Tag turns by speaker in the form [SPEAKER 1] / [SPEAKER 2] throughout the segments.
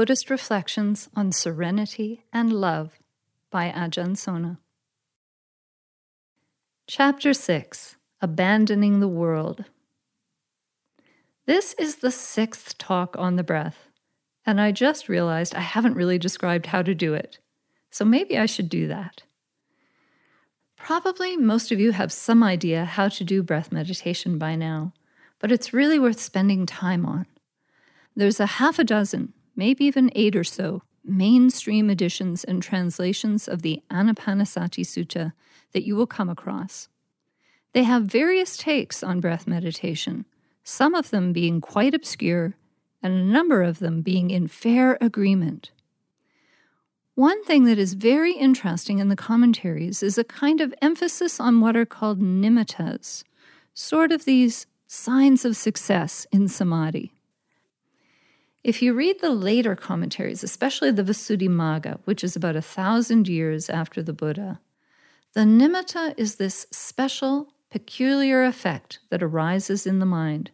[SPEAKER 1] Buddhist Reflections on Serenity and Love by Ajahn Sona. Chapter 6 Abandoning the World. This is the sixth talk on the breath, and I just realized I haven't really described how to do it, so maybe I should do that. Probably most of you have some idea how to do breath meditation by now, but it's really worth spending time on. There's a half a dozen maybe even eight or so, mainstream editions and translations of the Anapanasati Sutta that you will come across. They have various takes on breath meditation, some of them being quite obscure, and a number of them being in fair agreement. One thing that is very interesting in the commentaries is a kind of emphasis on what are called nimittas, sort of these signs of success in samadhi. If you read the later commentaries, especially the Visuddhimagga, which is about a thousand years after the Buddha, the nimitta is this special, peculiar effect that arises in the mind.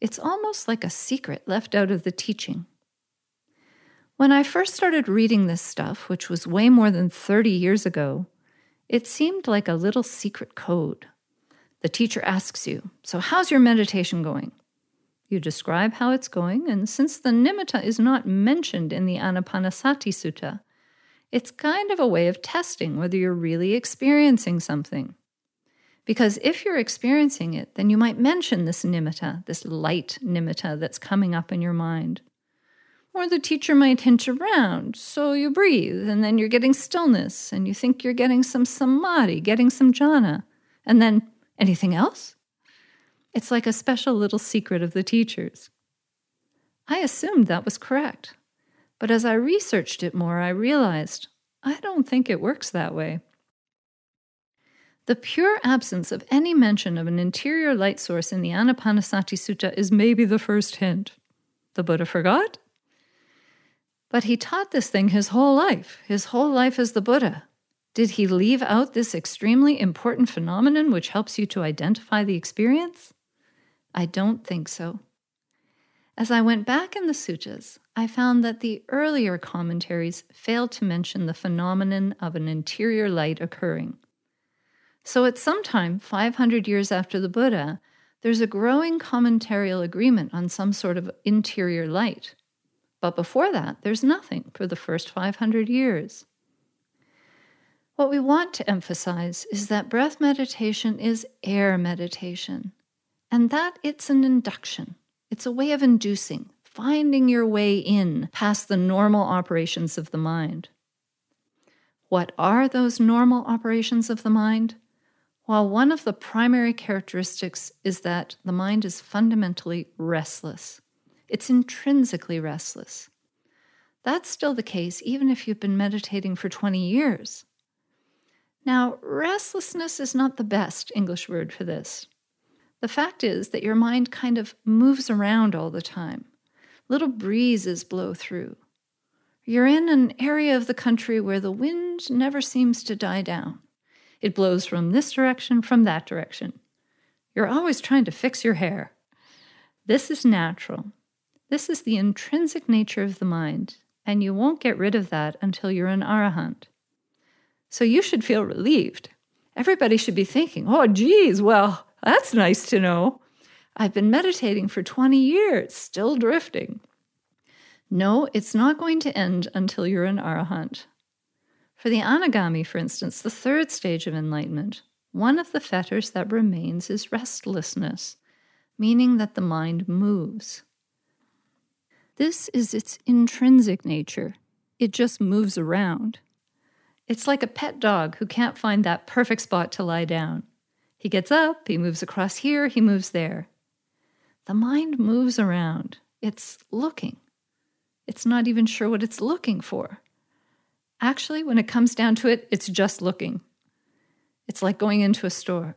[SPEAKER 1] It's almost like a secret left out of the teaching. When I first started reading this stuff, which was way more than 30 years ago, it seemed like a little secret code. The teacher asks you, So, how's your meditation going? You describe how it's going, and since the nimitta is not mentioned in the Anapanasati Sutta, it's kind of a way of testing whether you're really experiencing something. Because if you're experiencing it, then you might mention this nimitta, this light nimitta that's coming up in your mind. Or the teacher might hint around, so you breathe, and then you're getting stillness, and you think you're getting some samadhi, getting some jhana. And then, anything else? It's like a special little secret of the teachers. I assumed that was correct, but as I researched it more, I realized I don't think it works that way. The pure absence of any mention of an interior light source in the Anapanasati Sutta is maybe the first hint. The Buddha forgot? But he taught this thing his whole life, his whole life as the Buddha. Did he leave out this extremely important phenomenon which helps you to identify the experience? I don't think so. As I went back in the suttas, I found that the earlier commentaries failed to mention the phenomenon of an interior light occurring. So, at some time, 500 years after the Buddha, there's a growing commentarial agreement on some sort of interior light. But before that, there's nothing for the first 500 years. What we want to emphasize is that breath meditation is air meditation and that it's an induction. It's a way of inducing, finding your way in past the normal operations of the mind. What are those normal operations of the mind? While one of the primary characteristics is that the mind is fundamentally restless, it's intrinsically restless. That's still the case even if you've been meditating for 20 years. Now, restlessness is not the best English word for this. The fact is that your mind kind of moves around all the time. Little breezes blow through. You're in an area of the country where the wind never seems to die down. It blows from this direction, from that direction. You're always trying to fix your hair. This is natural. This is the intrinsic nature of the mind, and you won't get rid of that until you're an arahant. So you should feel relieved. Everybody should be thinking, oh, geez, well, that's nice to know. I've been meditating for 20 years, still drifting. No, it's not going to end until you're an arahant. For the anagami, for instance, the third stage of enlightenment, one of the fetters that remains is restlessness, meaning that the mind moves. This is its intrinsic nature. It just moves around. It's like a pet dog who can't find that perfect spot to lie down. He gets up, he moves across here, he moves there. The mind moves around. It's looking. It's not even sure what it's looking for. Actually, when it comes down to it, it's just looking. It's like going into a store.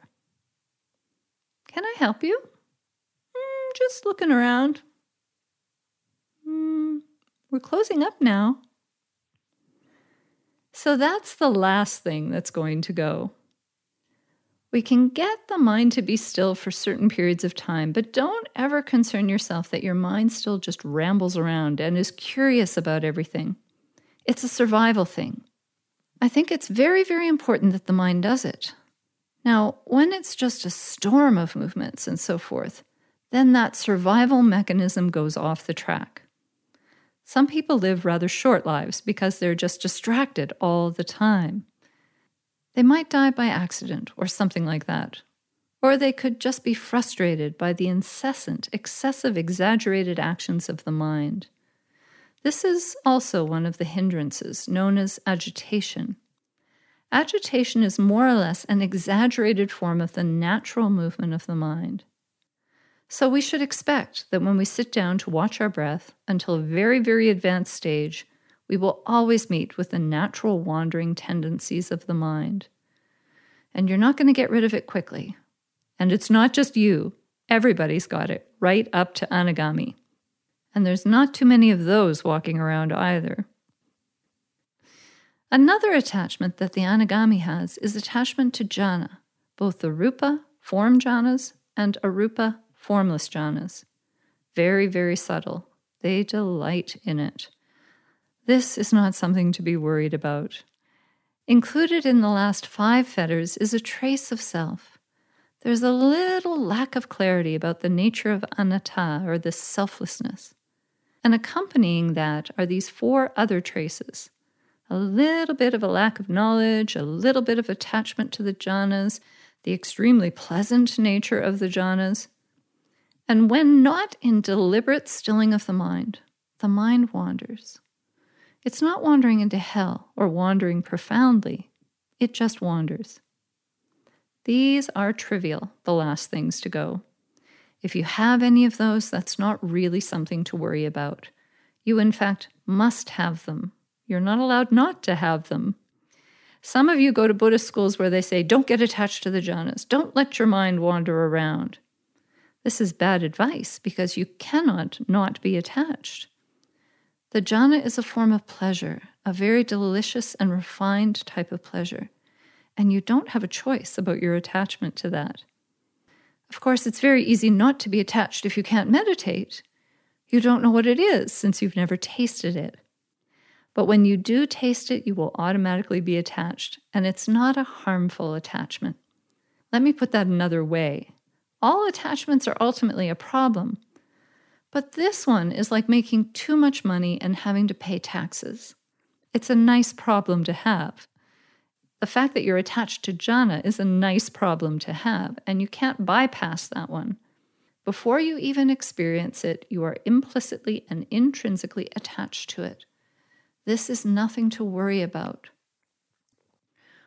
[SPEAKER 1] Can I help you? Mm, just looking around. Mm, we're closing up now. So that's the last thing that's going to go. We can get the mind to be still for certain periods of time, but don't ever concern yourself that your mind still just rambles around and is curious about everything. It's a survival thing. I think it's very, very important that the mind does it. Now, when it's just a storm of movements and so forth, then that survival mechanism goes off the track. Some people live rather short lives because they're just distracted all the time. They might die by accident or something like that. Or they could just be frustrated by the incessant, excessive, exaggerated actions of the mind. This is also one of the hindrances known as agitation. Agitation is more or less an exaggerated form of the natural movement of the mind. So we should expect that when we sit down to watch our breath until a very, very advanced stage, we will always meet with the natural wandering tendencies of the mind. And you're not going to get rid of it quickly. And it's not just you, everybody's got it, right up to anagami. And there's not too many of those walking around either. Another attachment that the anagami has is attachment to jhana, both the rupa, form jhanas, and arupa, formless jhanas. Very, very subtle. They delight in it. This is not something to be worried about. Included in the last five fetters is a trace of self. There's a little lack of clarity about the nature of anatta, or this selflessness. And accompanying that are these four other traces a little bit of a lack of knowledge, a little bit of attachment to the jhanas, the extremely pleasant nature of the jhanas. And when not in deliberate stilling of the mind, the mind wanders. It's not wandering into hell or wandering profoundly, it just wanders. These are trivial, the last things to go. If you have any of those, that's not really something to worry about. You, in fact, must have them. You're not allowed not to have them. Some of you go to Buddhist schools where they say, don't get attached to the jhanas, don't let your mind wander around. This is bad advice because you cannot not be attached. The jhana is a form of pleasure, a very delicious and refined type of pleasure, and you don't have a choice about your attachment to that. Of course, it's very easy not to be attached if you can't meditate. You don't know what it is since you've never tasted it. But when you do taste it, you will automatically be attached, and it's not a harmful attachment. Let me put that another way all attachments are ultimately a problem, but this one is like making too much money and having to pay taxes. It's a nice problem to have. The fact that you're attached to jhana is a nice problem to have, and you can't bypass that one. Before you even experience it, you are implicitly and intrinsically attached to it. This is nothing to worry about.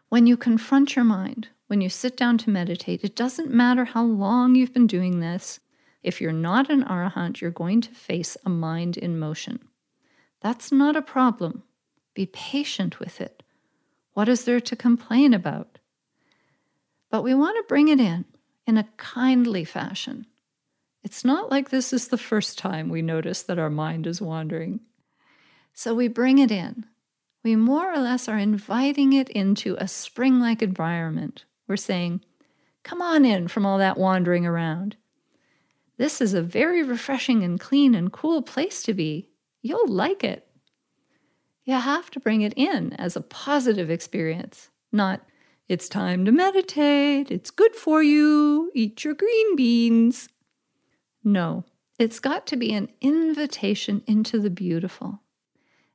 [SPEAKER 1] When you confront your mind, when you sit down to meditate, it doesn't matter how long you've been doing this. If you're not an arahant, you're going to face a mind in motion. That's not a problem. Be patient with it. What is there to complain about? But we want to bring it in in a kindly fashion. It's not like this is the first time we notice that our mind is wandering. So we bring it in. We more or less are inviting it into a spring like environment. We're saying, Come on in from all that wandering around. This is a very refreshing and clean and cool place to be. You'll like it. You have to bring it in as a positive experience, not, it's time to meditate, it's good for you, eat your green beans. No, it's got to be an invitation into the beautiful.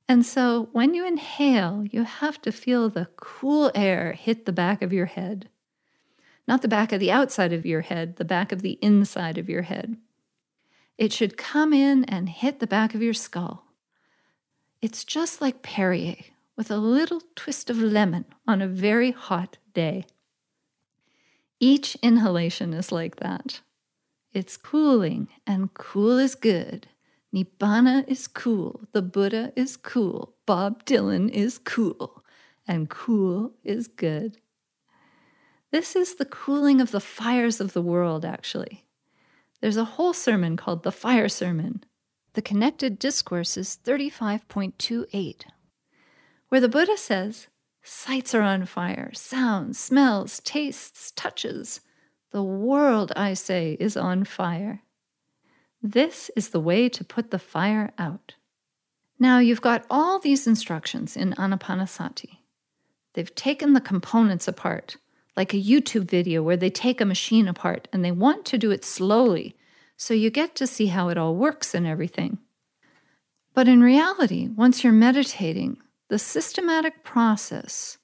[SPEAKER 1] And so when you inhale, you have to feel the cool air hit the back of your head. Not the back of the outside of your head, the back of the inside of your head. It should come in and hit the back of your skull. It's just like Perrier with a little twist of lemon on a very hot day. Each inhalation is like that. It's cooling, and cool is good. Nibbana is cool. The Buddha is cool. Bob Dylan is cool. And cool is good. This is the cooling of the fires of the world, actually. There's a whole sermon called the Fire Sermon the connected discourse is 35.28, where the Buddha says, Sights are on fire, sounds, smells, tastes, touches. The world, I say, is on fire. This is the way to put the fire out. Now you've got all these instructions in Anapanasati. They've taken the components apart, like a YouTube video where they take a machine apart and they want to do it slowly so you get to see how it all works and everything. But in reality, once you're meditating, the systematic process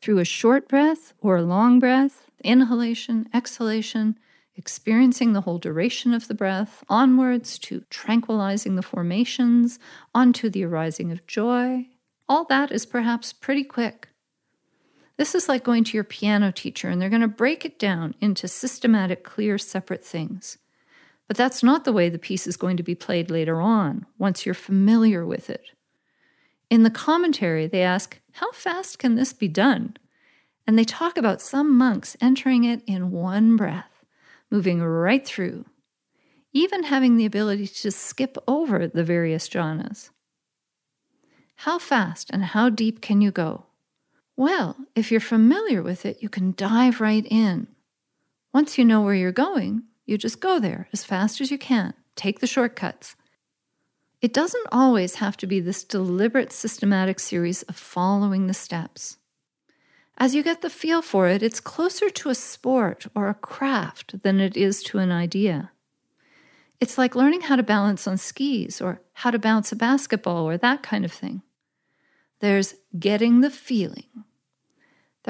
[SPEAKER 1] through a short breath or a long breath, inhalation, exhalation, experiencing the whole duration of the breath, onwards to tranquilizing the formations, onto the arising of joy, all that is perhaps pretty quick. This is like going to your piano teacher and they're going to break it down into systematic, clear, separate things. But that's not the way the piece is going to be played later on, once you're familiar with it. In the commentary, they ask, How fast can this be done? And they talk about some monks entering it in one breath, moving right through, even having the ability to skip over the various jhanas. How fast and how deep can you go? Well, if you're familiar with it, you can dive right in. Once you know where you're going, you just go there as fast as you can, take the shortcuts. It doesn't always have to be this deliberate, systematic series of following the steps. As you get the feel for it, it's closer to a sport or a craft than it is to an idea. It's like learning how to balance on skis or how to bounce a basketball or that kind of thing. There's getting the feeling.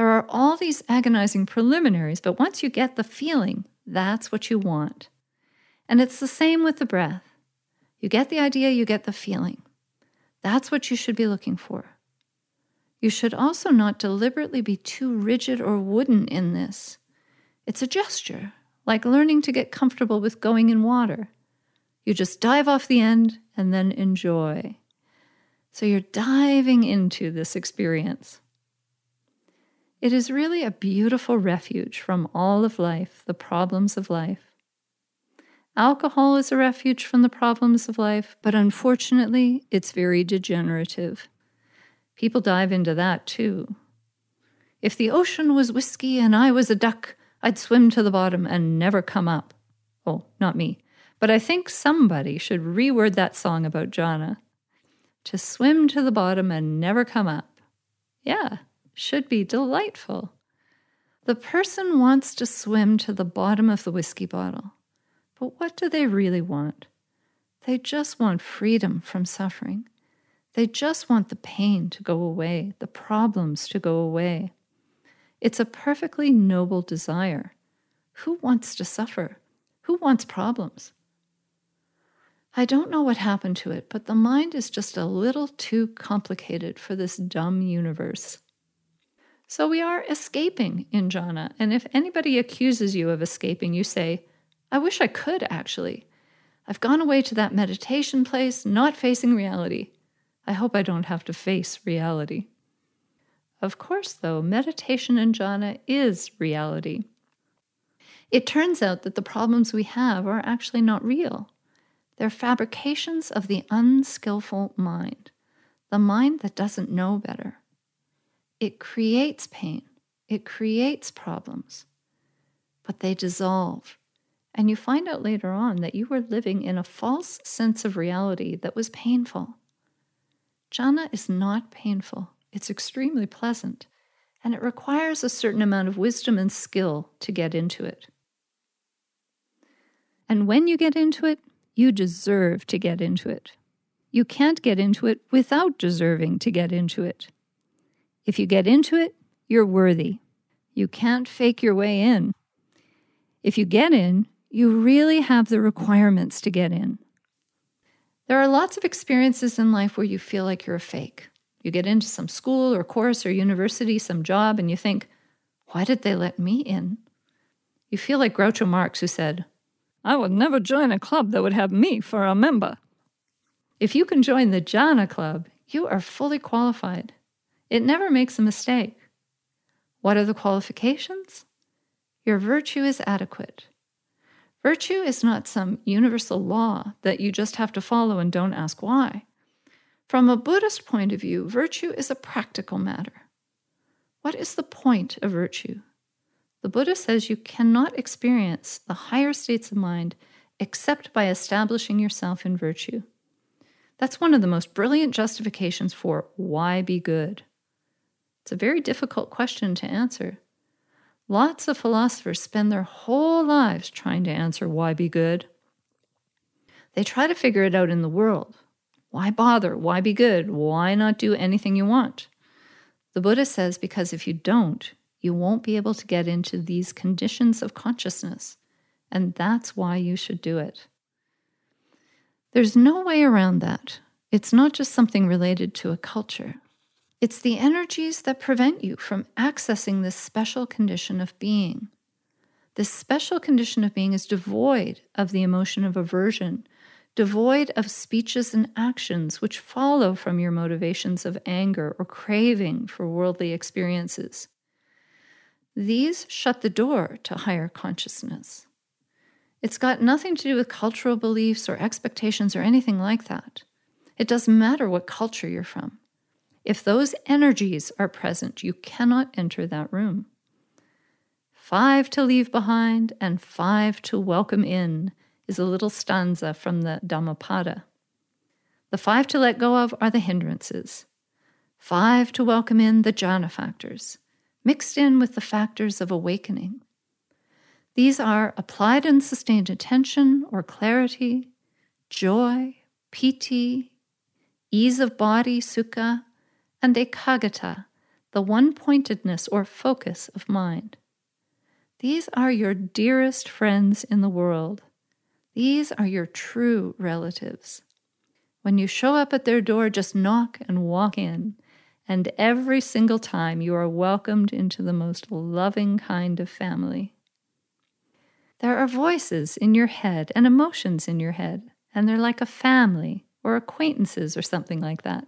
[SPEAKER 1] There are all these agonizing preliminaries, but once you get the feeling, that's what you want. And it's the same with the breath. You get the idea, you get the feeling. That's what you should be looking for. You should also not deliberately be too rigid or wooden in this. It's a gesture, like learning to get comfortable with going in water. You just dive off the end and then enjoy. So you're diving into this experience. It is really a beautiful refuge from all of life, the problems of life. Alcohol is a refuge from the problems of life, but unfortunately, it's very degenerative. People dive into that too. If the ocean was whiskey and I was a duck, I'd swim to the bottom and never come up. Oh, not me. But I think somebody should reword that song about jhana. To swim to the bottom and never come up. Yeah, should be delightful. The person wants to swim to the bottom of the whiskey bottle. But what do they really want? They just want freedom from suffering. They just want the pain to go away, the problems to go away. It's a perfectly noble desire. Who wants to suffer? Who wants problems? I don't know what happened to it, but the mind is just a little too complicated for this dumb universe. So we are escaping in jhana. And if anybody accuses you of escaping, you say, I wish I could actually. I've gone away to that meditation place, not facing reality. I hope I don't have to face reality. Of course, though, meditation in jhana is reality. It turns out that the problems we have are actually not real. They're fabrications of the unskillful mind, the mind that doesn't know better it creates pain, it creates problems, but they dissolve. And you find out later on that you were living in a false sense of reality that was painful. Jhana is not painful, it's extremely pleasant, and it requires a certain amount of wisdom and skill to get into it. And when you get into it, you deserve to get into it. You can't get into it without deserving to get into it. If you get into it, you're worthy. You can't fake your way in. If you get in, you really have the requirements to get in. There are lots of experiences in life where you feel like you're a fake. You get into some school or course or university, some job, and you think, why did they let me in? You feel like Groucho Marx, who said, I would never join a club that would have me for a member. If you can join the Jhana Club, you are fully qualified. It never makes a mistake. What are the qualifications? Your virtue is adequate. Virtue is not some universal law that you just have to follow and don't ask why. From a Buddhist point of view, virtue is a practical matter. What is the point of virtue? The Buddha says you cannot experience the higher states of mind except by establishing yourself in virtue. That's one of the most brilliant justifications for why be good. It's a very difficult question to answer. Lots of philosophers spend their whole lives trying to answer why be good. They try to figure it out in the world. Why bother? Why be good? Why not do anything you want? The Buddha says because if you don't, you won't be able to get into these conditions of consciousness, and that's why you should do it. There's no way around that. It's not just something related to a culture. It's the energies that prevent you from accessing this special condition of being. This special condition of being is devoid of the emotion of aversion, devoid of speeches and actions which follow from your motivations of anger or craving for worldly experiences. These shut the door to higher consciousness. It's got nothing to do with cultural beliefs or expectations or anything like that. It doesn't matter what culture you're from. If those energies are present, you cannot enter that room. Five to leave behind and five to welcome in is a little stanza from the Dhammapada. The five to let go of are the hindrances, five to welcome in the jhana factors, mixed in with the factors of awakening. These are applied and sustained attention or clarity, joy, piti, ease of body, sukha, and ekaggata, the one pointedness or focus of mind. These are your dearest friends in the world. These are your true relatives. When you show up at their door, just knock and walk in, and every single time you are welcomed into the most loving kind of family. There are voices in your head and emotions in your head, and they're like a family or acquaintances or something like that.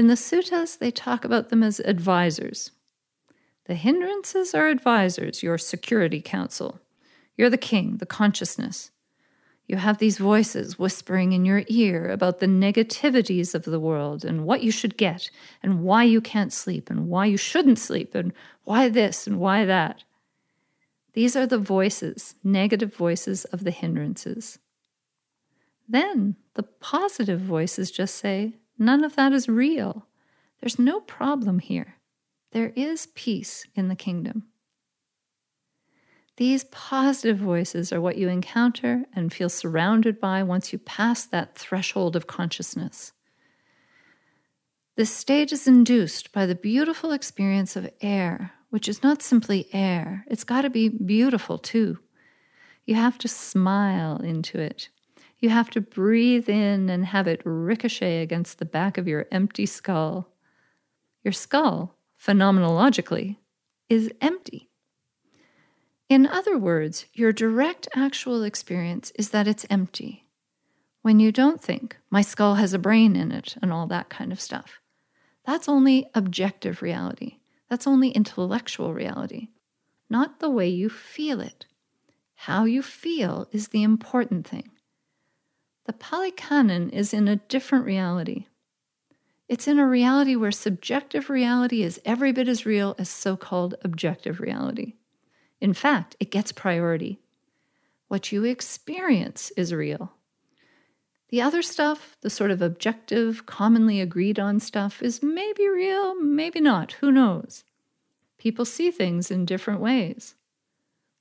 [SPEAKER 1] In the suttas, they talk about them as advisors. The hindrances are advisors, your security council. You're the king, the consciousness. You have these voices whispering in your ear about the negativities of the world and what you should get and why you can't sleep and why you shouldn't sleep and why this and why that. These are the voices, negative voices of the hindrances. Then the positive voices just say, None of that is real. There's no problem here. There is peace in the kingdom. These positive voices are what you encounter and feel surrounded by once you pass that threshold of consciousness. This stage is induced by the beautiful experience of air, which is not simply air, it's got to be beautiful too. You have to smile into it. You have to breathe in and have it ricochet against the back of your empty skull. Your skull, phenomenologically, is empty. In other words, your direct actual experience is that it's empty. When you don't think, my skull has a brain in it, and all that kind of stuff, that's only objective reality. That's only intellectual reality, not the way you feel it. How you feel is the important thing. The Pali Canon is in a different reality. It's in a reality where subjective reality is every bit as real as so called objective reality. In fact, it gets priority. What you experience is real. The other stuff, the sort of objective, commonly agreed on stuff, is maybe real, maybe not, who knows? People see things in different ways.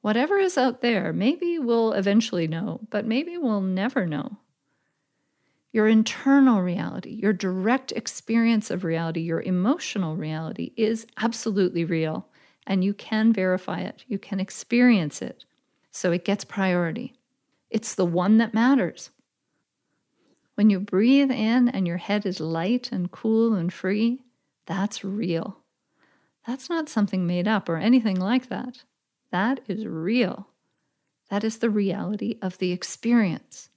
[SPEAKER 1] Whatever is out there, maybe we'll eventually know, but maybe we'll never know your internal reality, your direct experience of reality, your emotional reality is absolutely real. And you can verify it, you can experience it. So it gets priority. It's the one that matters. When you breathe in and your head is light and cool and free, that's real. That's not something made up or anything like that. That is real. That is the reality of the experience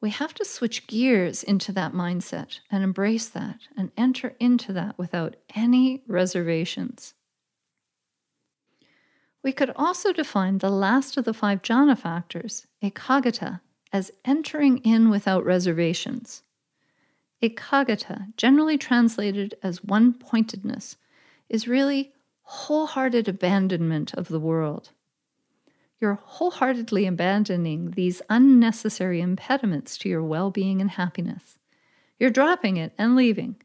[SPEAKER 1] we have to switch gears into that mindset and embrace that and enter into that without any reservations. We could also define the last of the five jhana factors, ekaggata, as entering in without reservations. Ekaggata, generally translated as one pointedness, is really wholehearted abandonment of the world. You're wholeheartedly abandoning these unnecessary impediments to your well being and happiness. You're dropping it and leaving.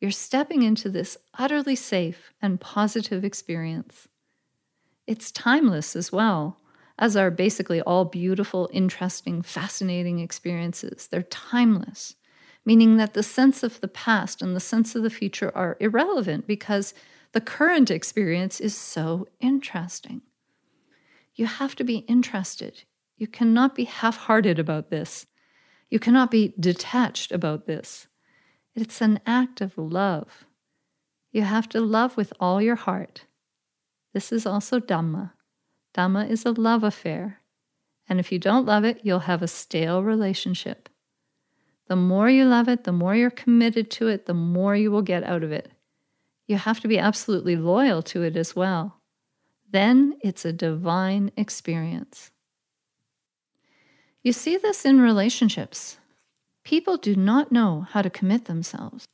[SPEAKER 1] You're stepping into this utterly safe and positive experience. It's timeless as well, as are basically all beautiful, interesting, fascinating experiences. They're timeless, meaning that the sense of the past and the sense of the future are irrelevant because the current experience is so interesting. You have to be interested. You cannot be half hearted about this. You cannot be detached about this. It's an act of love. You have to love with all your heart. This is also Dhamma. Dhamma is a love affair. And if you don't love it, you'll have a stale relationship. The more you love it, the more you're committed to it, the more you will get out of it. You have to be absolutely loyal to it as well. Then it's a divine experience. You see this in relationships. People do not know how to commit themselves.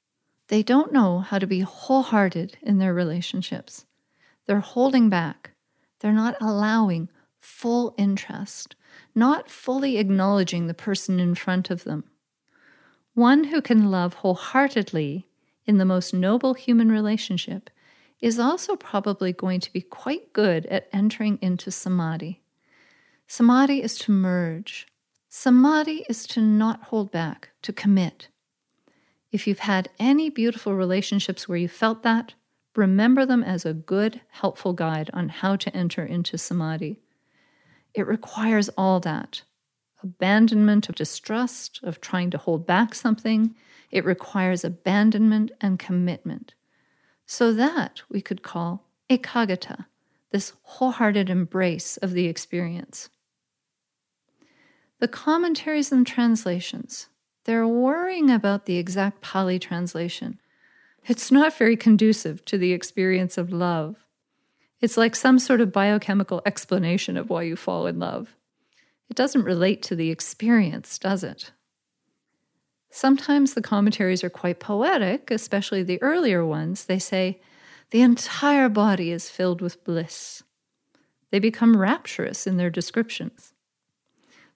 [SPEAKER 1] They don't know how to be wholehearted in their relationships. They're holding back. They're not allowing full interest, not fully acknowledging the person in front of them. One who can love wholeheartedly in the most noble human relationship is also probably going to be quite good at entering into samadhi. Samadhi is to merge. Samadhi is to not hold back, to commit. If you've had any beautiful relationships where you felt that, remember them as a good, helpful guide on how to enter into samadhi. It requires all that abandonment of distrust, of trying to hold back something. It requires abandonment and commitment. So that we could call ekaggata, this wholehearted embrace of the experience. The commentaries and translations, they're worrying about the exact Pali translation. It's not very conducive to the experience of love. It's like some sort of biochemical explanation of why you fall in love. It doesn't relate to the experience, does it? Sometimes the commentaries are quite poetic, especially the earlier ones. They say, the entire body is filled with bliss. They become rapturous in their descriptions.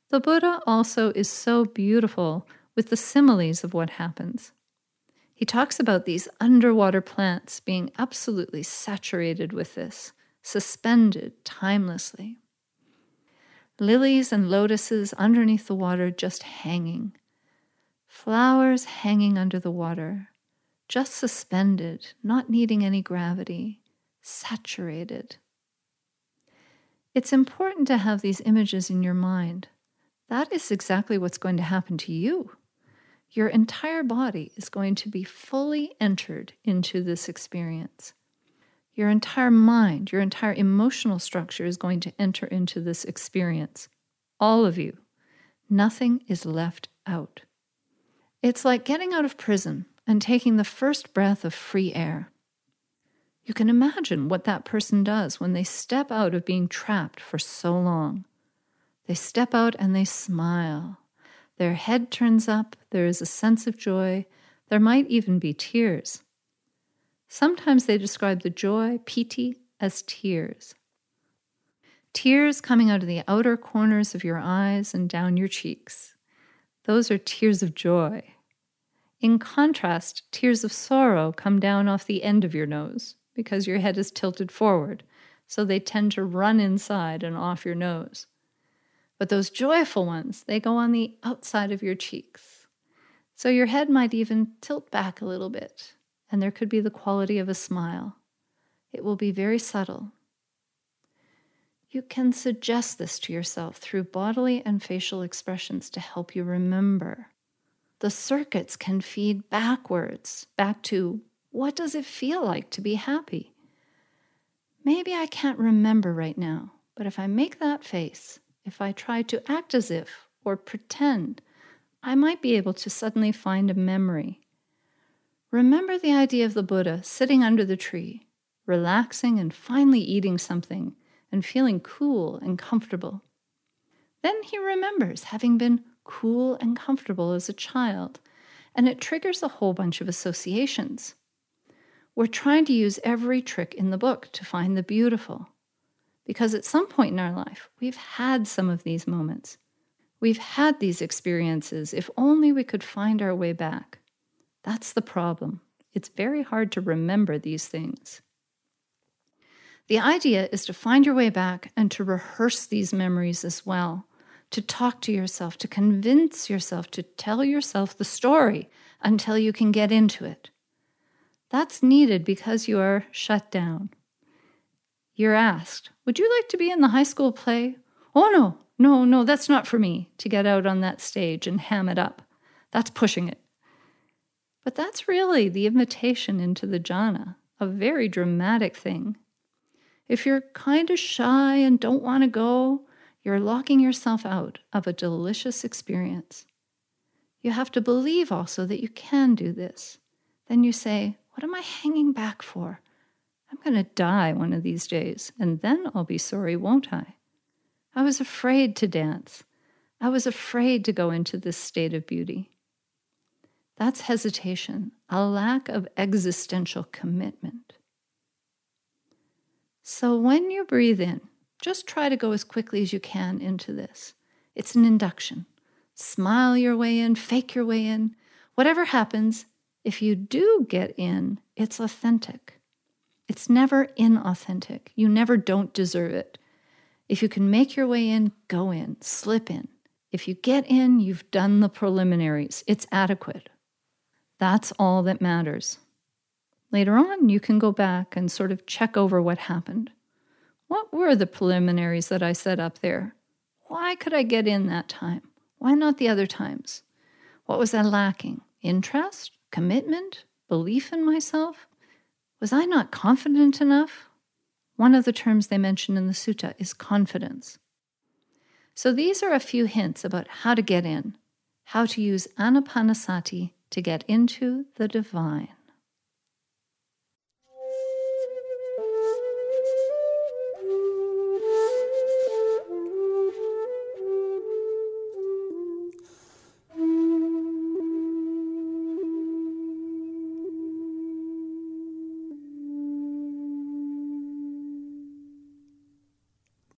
[SPEAKER 1] The Buddha also is so beautiful with the similes of what happens. He talks about these underwater plants being absolutely saturated with this, suspended timelessly. Lilies and lotuses underneath the water just hanging, Flowers hanging under the water, just suspended, not needing any gravity, saturated. It's important to have these images in your mind. That is exactly what's going to happen to you. Your entire body is going to be fully entered into this experience. Your entire mind, your entire emotional structure is going to enter into this experience. All of you. Nothing is left out. It's like getting out of prison and taking the first breath of free air. You can imagine what that person does when they step out of being trapped for so long. They step out and they smile. Their head turns up, there is a sense of joy, there might even be tears. Sometimes they describe the joy, piti, as tears. Tears coming out of the outer corners of your eyes and down your cheeks. Those are tears of joy. In contrast, tears of sorrow come down off the end of your nose because your head is tilted forward, so they tend to run inside and off your nose. But those joyful ones, they go on the outside of your cheeks. So your head might even tilt back a little bit, and there could be the quality of a smile. It will be very subtle. You can suggest this to yourself through bodily and facial expressions to help you remember the circuits can feed backwards, back to what does it feel like to be happy? Maybe I can't remember right now, but if I make that face, if I try to act as if or pretend, I might be able to suddenly find a memory. Remember the idea of the Buddha sitting under the tree, relaxing and finally eating something and feeling cool and comfortable. Then he remembers having been cool and comfortable as a child, and it triggers a whole bunch of associations. we're trying to use every trick in the book to find the beautiful. Because at some point in our life, we've had some of these moments. We've had these experiences. If only we could find our way back. That's the problem. It's very hard to remember these things. The idea is to find your way back and to rehearse these memories as well, to talk to yourself, to convince yourself, to tell yourself the story until you can get into it. That's needed because you are shut down. You're asked, Would you like to be in the high school play? Oh, no, no, no, that's not for me to get out on that stage and ham it up. That's pushing it. But that's really the invitation into the jhana, a very dramatic thing. If you're kind of shy and don't want to go, you're locking yourself out of a delicious experience. You have to believe also that you can do this. Then you say, what am I hanging back for? I'm going to die one of these days, and then I'll be sorry, won't I? I was afraid to dance. I was afraid to go into this state of beauty. That's hesitation, a lack of existential commitment. So when you breathe in, just try to go as quickly as you can into this. It's an induction. Smile your way in, fake your way in. Whatever happens, if you do get in, it's authentic. It's never inauthentic. You never don't deserve it. If you can make your way in, go in, slip in. If you get in, you've done the preliminaries. It's adequate. That's all that matters. Later on, you can go back and sort of check over what happened. What were the preliminaries that I set up there? Why could I get in that time? Why not the other times? What was I lacking? Interest? Commitment? Belief in myself? Was I not confident enough? One of the terms they mention in the sutta is confidence. So these are a few hints about how to get in, how to use anapanasati to get into the divine.